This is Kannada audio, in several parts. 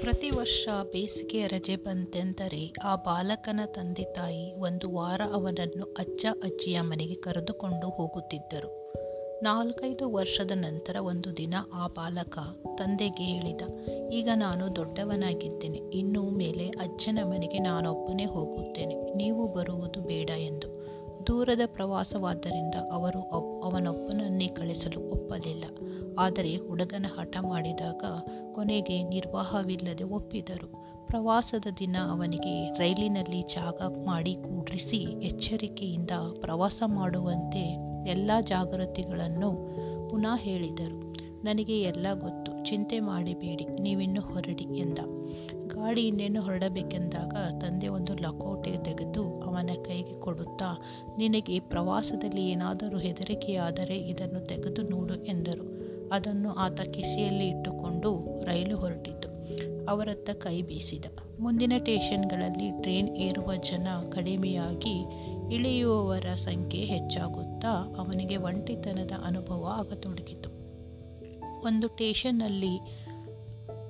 ಪ್ರತಿ ವರ್ಷ ಬೇಸಿಗೆ ರಜೆ ಬಂತೆಂದರೆ ಆ ಬಾಲಕನ ತಂದೆ ತಾಯಿ ಒಂದು ವಾರ ಅವನನ್ನು ಅಜ್ಜ, ಅಜ್ಜಿಯ ಮನೆಗೆ ಕರೆದುಕೊಂಡು ಹೋಗುತ್ತಿದ್ದರು. ನಾಲ್ಕೈದು ವರ್ಷದ ನಂತರ ಒಂದು ದಿನ ಆ ಬಾಲಕ ತಂದೆಗೆ ಹೇಳಿದ, ಈಗ ನಾನು ದೊಡ್ಡವನಾಗಿದ್ದೇನೆ, ಇನ್ನು ಮೇಲೆ ಅಜ್ಜನ ಮನೆಗೆ ನಾನೊಬ್ಬನೇ ಹೋಗುತ್ತೇನೆ, ನೀವು ಬರುವುದು ಬೇಡ ಎಂದು. ದೂರದ ಪ್ರವಾಸವಾದ್ದರಿಂದ ಅವರು ಅವನೊಬ್ಬನನ್ನೇ ಕಳಿಸಲು ಒಪ್ಪಲಿಲ್ಲ. ಆದರೆ ಹುಡುಗನ ಹಠ ಮಾಡಿದಾಗ ಕೊನೆಗೆ ನಿರ್ವಾಹವಿಲ್ಲದೆ ಒಪ್ಪಿದರು. ಪ್ರವಾಸದ ದಿನ ಅವನಿಗೆ ರೈಲಿನಲ್ಲಿ ಜಾಗ ಮಾಡಿ ಕೂಡ್ರಿಸಿ ಎಚ್ಚರಿಕೆಯಿಂದ ಪ್ರವಾಸ ಮಾಡುವಂತೆ ಎಲ್ಲ ಜಾಗೃತಿಗಳನ್ನು ಪುನಃ ಹೇಳಿದರು. ನನಗೆ ಎಲ್ಲ ಗೊತ್ತು, ಚಿಂತೆ ಮಾಡಬೇಡಿ, ನೀವಿನ್ನು ಹೊರಡಿ ಎಂದ. ಗಾಡಿ ಇನ್ನೇನು ಹೊರಡಬೇಕೆಂದಾಗ ತಂದೆ ಒಂದು ಲಕೋಟೆ ತೆಗೆದು ಅವನ ಕೈಗೆ ಕೊಡುತ್ತಾ, ನಿನಗೆ ಪ್ರವಾಸದಲ್ಲಿ ಏನಾದರೂ ಹೆದರಿಕೆಯಾದರೆ ಇದನ್ನು ತೆಗೆದು ನೋಡು ಎಂದರು. ಅದನ್ನು ಆತ ಕಿಸೆಯಲ್ಲಿ ಇಟ್ಟುಕೊಂಡು ರೈಲು ಹೊರಟಿತು. ಅವರತ್ತ ಕೈ ಬೀಸಿದ. ಮುಂದಿನ ಸ್ಟೇಷನ್ಗಳಲ್ಲಿ ಟ್ರೈನ್ ಏರುವ ಜನ ಕಡಿಮೆಯಾಗಿ ಇಳಿಯುವವರ ಸಂಖ್ಯೆ ಹೆಚ್ಚಾಗುತ್ತಾ ಅವನಿಗೆ ಒಂಟಿತನದ ಅನುಭವ ಆಗತೊಡಗಿತು. ಒಂದು ಸ್ಟೇಷನ್ನಲ್ಲಿ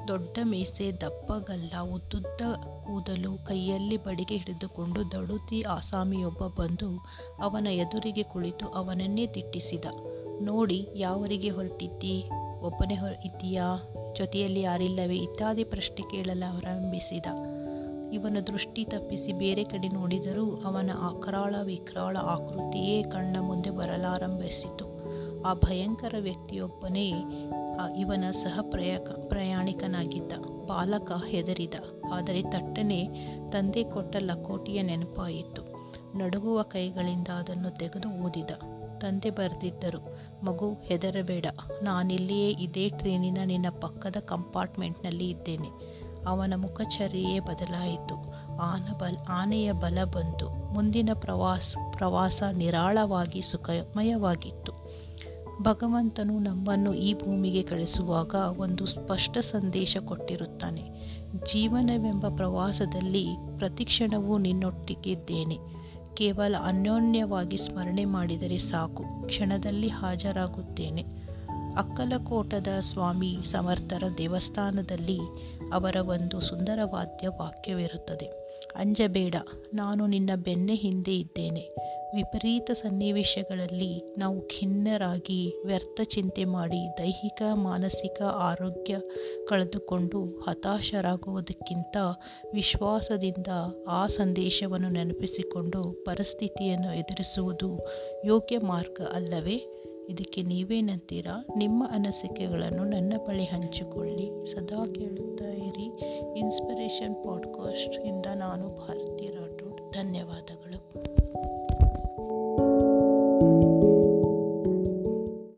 ದೊಡ್ಡ ಮೀಸೆ, ದಪ್ಪಗಲ್ಲ, ಉದ್ದುದ್ದ ಕೂದಲು, ಕೈಯಲ್ಲಿ ಬಡಿಗೆ ಹಿಡಿದುಕೊಂಡು ದಡುತಿ ಆಸಾಮಿಯೊಬ್ಬ ಬಂದು ಅವನ ಎದುರಿಗೆ ಕುಳಿತು ಅವನನ್ನೇ ದಿಟ್ಟಿಸಿದ ನೋಡಿ, ಯಾವರಿಗೆ ಹೊರಟಿದ್ದಿ? ಒಬ್ಬನೇ ಹೊರ ಇದ್ದೀಯಾ ಜೊತೆಯಲ್ಲಿ ಯಾರಿಲ್ಲವೇ? ಇತ್ಯಾದಿ ಪ್ರಶ್ನೆ ಕೇಳಲು ಆರಂಭಿಸಿದ. ಇವನ ದೃಷ್ಟಿ ತಪ್ಪಿಸಿ ಬೇರೆ ಕಡೆ ನೋಡಿದರೂ ಅವನ ಆಕ್ರಾಳ ವಿಕರಾಳ ಆಕೃತಿಯೇ ಕಣ್ಣ ಮುಂದೆ ಬರಲಾರಂಭಿಸಿತು. ಆ ಭಯಂಕರ ವ್ಯಕ್ತಿಯೊಬ್ಬನೇ ಇವನ ಸಹ ಪ್ರಯ ಪ್ರಯಾಣಿಕನಾಗಿದ್ದ. ಬಾಲಕ ಹೆದರಿದ. ಆದರೆ ತಟ್ಟನೆ ತಂದೆ ಕೊಟ್ಟ ಲಕೋಟಿಯ ನೆನಪಾಯಿತು. ನಡುಗುವ ಕೈಗಳಿಂದ ಅದನ್ನು ತೆಗೆದು ಓದಿದ ತಂದೆ ಬರೆದಿದ್ದರು. ಮಗು ಹೆದರಬೇಡ. ನಾನಿಲ್ಲಿಯೇ ಇದೇ ಟ್ರೈನಿನ ನಿನ್ನ ಪಕ್ಕದ ಕಂಪಾರ್ಟ್ಮೆಂಟ್ನಲ್ಲಿ ಇದ್ದೇನೆ. ಅವನ ಮುಖಚರ್ಯೆಯೇ ಬದಲಾಯಿತು. ಆನ ಬಲ್, ಆನೆಯ ಬಲ ಬಂತು. ಮುಂದಿನ ಪ್ರವಾಸ ಪ್ರವಾಸ ನಿರಾಳವಾಗಿ ಸುಖಮಯವಾಗಿತ್ತು. ಭಗವಂತನು ನಮ್ಮನ್ನು ಈ ಭೂಮಿಗೆ ಕಳಿಸುವಾಗ ಒಂದು ಸ್ಪಷ್ಟ ಸಂದೇಶ ಕೊಟ್ಟಿರುತ್ತಾನೆ. ಜೀವನವೆಂಬ ಪ್ರವಾಸದಲ್ಲಿ ಪ್ರತಿಕ್ಷಣವೂ ನಿನ್ನೊಟ್ಟಿಗಿದ್ದೇನೆ ಕೇವಲ ಅನ್ಯೋನ್ಯವಾಗಿ ಸ್ಮರಣೆ ಮಾಡಿದರೆ ಸಾಕು. ಕ್ಷಣದಲ್ಲಿ ಹಾಜರಾಗುತ್ತೇನೆ. ಅಕ್ಕಲಕೋಟದ ಸ್ವಾಮಿ ಸಮರ್ಥರ ದೇವಸ್ಥಾನದಲ್ಲಿ ಅವರ ಒಂದು ಸುಂದರವಾದ್ಯ ವಾಕ್ಯವಿರುತ್ತದೆ. ಅಂಜಬೇಡ, ನಾನು ನಿನ್ನ ಬೆನ್ನೆ ಹಿಂದೆ ಇದ್ದೇನೆ. ವಿಪರೀತ ಸನ್ನಿವೇಶಗಳಲ್ಲಿ ನಾವು ಖಿನ್ನರಾಗಿ ವ್ಯರ್ಥ ಚಿಂತೆ ಮಾಡಿ ದೈಹಿಕ, ಮಾನಸಿಕ ಆರೋಗ್ಯ ಕಳೆದುಕೊಂಡು ಹತಾಶರಾಗುವುದಕ್ಕಿಂತ ವಿಶ್ವಾಸದಿಂದ ಆ ಸಂದೇಶವನ್ನು ನೆನಪಿಸಿಕೊಂಡು ಪರಿಸ್ಥಿತಿಯನ್ನು ಎದುರಿಸುವುದು ಯೋಗ್ಯ ಮಾರ್ಗ ಅಲ್ಲವೇ? ಇದಕ್ಕೆ ನೀವೇನಂತೀರಾ ನಿಮ್ಮ ಅನಿಸಿಕೆಗಳನ್ನು ನನ್ನ ಬಳಿ ಹಂಚಿಕೊಳ್ಳಿ. ಸದಾ ಕೇಳುತ್ತಾ ಇರಿ. ಇನ್ಸ್ಪಿರೇಷನ್ ಪಾಡ್ಕಾಸ್ಟ್ ಇಂದ ನಾನು ಭಾರತಿ ರಾಠೋಡ್. ಧನ್ಯವಾದಗಳು.